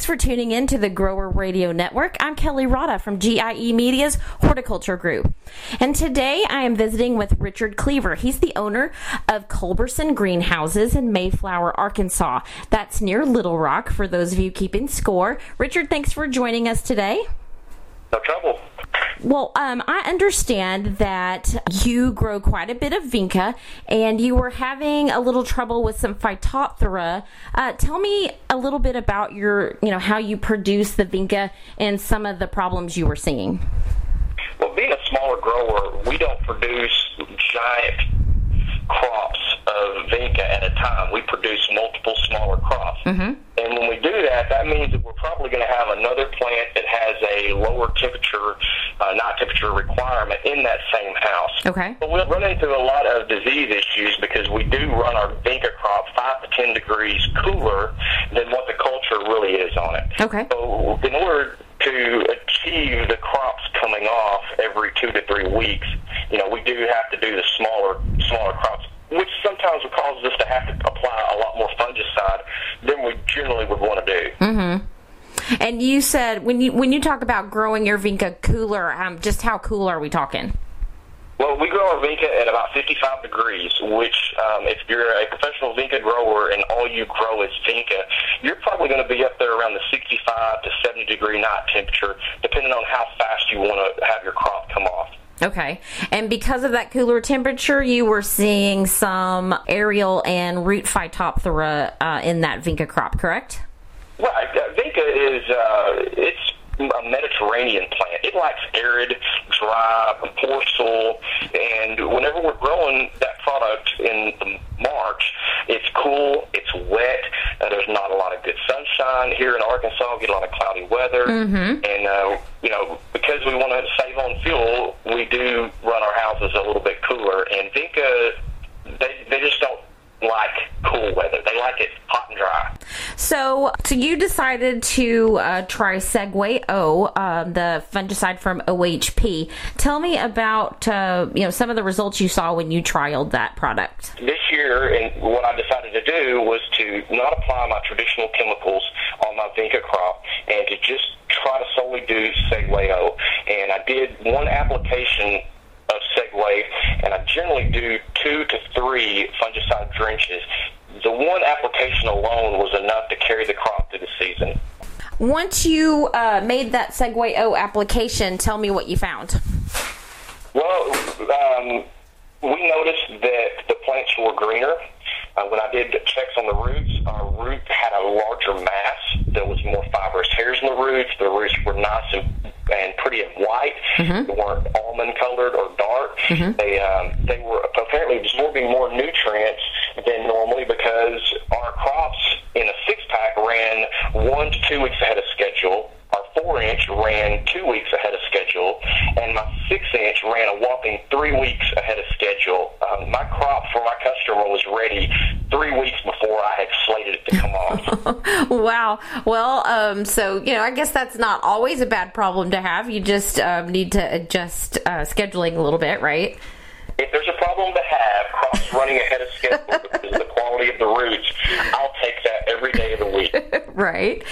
Thanks for tuning in to the Grower Radio Network. I'm Kelli Rodda from GIE Media's Horticulture Group. And today I am visiting with Richard Cleaver. He's the owner of Culberson Greenhouses in Mayflower, Arkansas. That's near Little Rock for those of you keeping score. Richard, thanks for joining us today. No trouble. Well, um, I understand that you grow quite a bit of vinca, and you were having a little trouble with some phytophthora. Uh, tell me a little bit about your, you know, how you produce the vinca and some of the problems you were seeing. Well, being a smaller grower, we don't produce giant crops of vinca at a time. We produce multiple smaller crops. Mm-hmm. And when we do that, that means that we're probably going to have another plant that has a lower temperature, uh, not temperature requirement in that same house. Okay. But we'll run into a lot of disease issues because we do run our vinca crop 5 to 10 degrees cooler than what the culture really is on it. Okay. So in order to achieve the crops coming off every two to three weeks, you know, we do have to do the smaller smaller crops, which sometimes causes us to have to apply a lot more fungicide than we generally would want. And you said when you when you talk about growing your vinca cooler, um, just how cool are we talking? Well, we grow our vinca at about 55 degrees, which um, if you're a professional vinca grower and all you grow is vinca, you're probably going to be up there around the 65 to 70 degree knot temperature, depending on how fast you want to have your crop come off. Okay. And because of that cooler temperature, you were seeing some aerial and root phytophthora uh, in that vinca crop, correct? Vinca is uh, it's a Mediterranean plant. It likes arid, dry, poor soil, and whenever we're growing that product in March, it's cool, it's wet, uh, there's not a lot of good sunshine. Here in Arkansas, we get a lot of cloudy weather, mm-hmm. and uh, you know because we want to save on fuel, we do run our houses a little bit cooler. And Vinca, they they just don't like cool weather. They like it hot and dry. So, so you decided to uh, try Segway O, um, the fungicide from OHP. Tell me about uh, you know some of the results you saw when you trialed that product. This year, and what I decided to do was to not apply my traditional chemicals on my vinca crop, and to just try to solely do Segway O. And I did one application of Segway, and I generally do two to three fungicide drenches. The one application alone was enough to carry the crop through the season. Once you uh, made that Segway O application, tell me what you found. Well, um, we noticed that the plants were greener. Uh, when I did checks on the roots, our root had a larger mass. There was more fibrous hairs in the roots. The roots were nice and, and pretty and white. Mm-hmm. They weren't almond colored or dark. Mm-hmm. They um, they were apparently absorbing more nutrients than normally because our crops in a six pack ran one to two weeks ahead of schedule. Our four inch ran two weeks ahead of schedule, and my six inch ran a whopping three weeks ahead of schedule. Um, my crop for my customer was ready three weeks before I had slated it to come off. wow. Well, um, so you know, I guess that's not always a bad problem to have. You just um, need to adjust uh, scheduling a little bit, right? If there's a problem to have crops running ahead of schedule because of the quality of the roots, I'll take that every day of the week. right.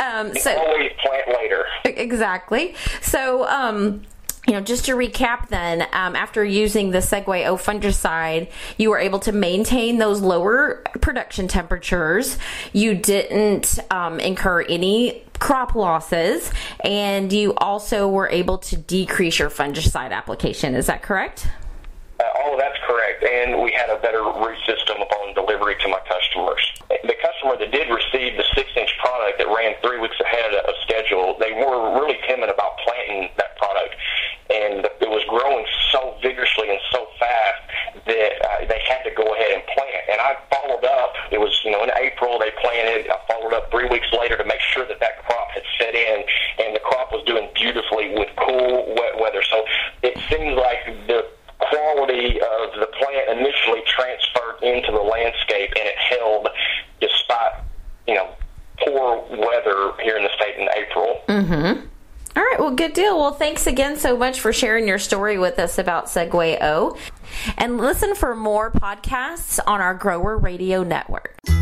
Um, so always plant later. exactly. So, um, you know, just to recap then, um, after using the Segway O fungicide, you were able to maintain those lower production temperatures. You didn't um, incur any crop losses, and you also were able to decrease your fungicide application. Is that correct? Uh, all of that's correct, and we had a better root system upon delivery to my customers. The customer that did receive the six-inch product that ran three weeks ahead of schedule, they were really timid about planting that product, and it was growing so vigorously and so fast that uh, they had to go ahead and plant. And I followed up. It was you know in April they planted. I followed up three weeks later to make sure that that crop had set in, and the crop was doing beautifully with cool, wet weather. So it seems like the quality of the plant initially transferred into the landscape and it held despite, you know, poor weather here in the state in April. Mm-hmm. All right, well, good deal. Well, thanks again so much for sharing your story with us about Segway O. And listen for more podcasts on our Grower Radio Network.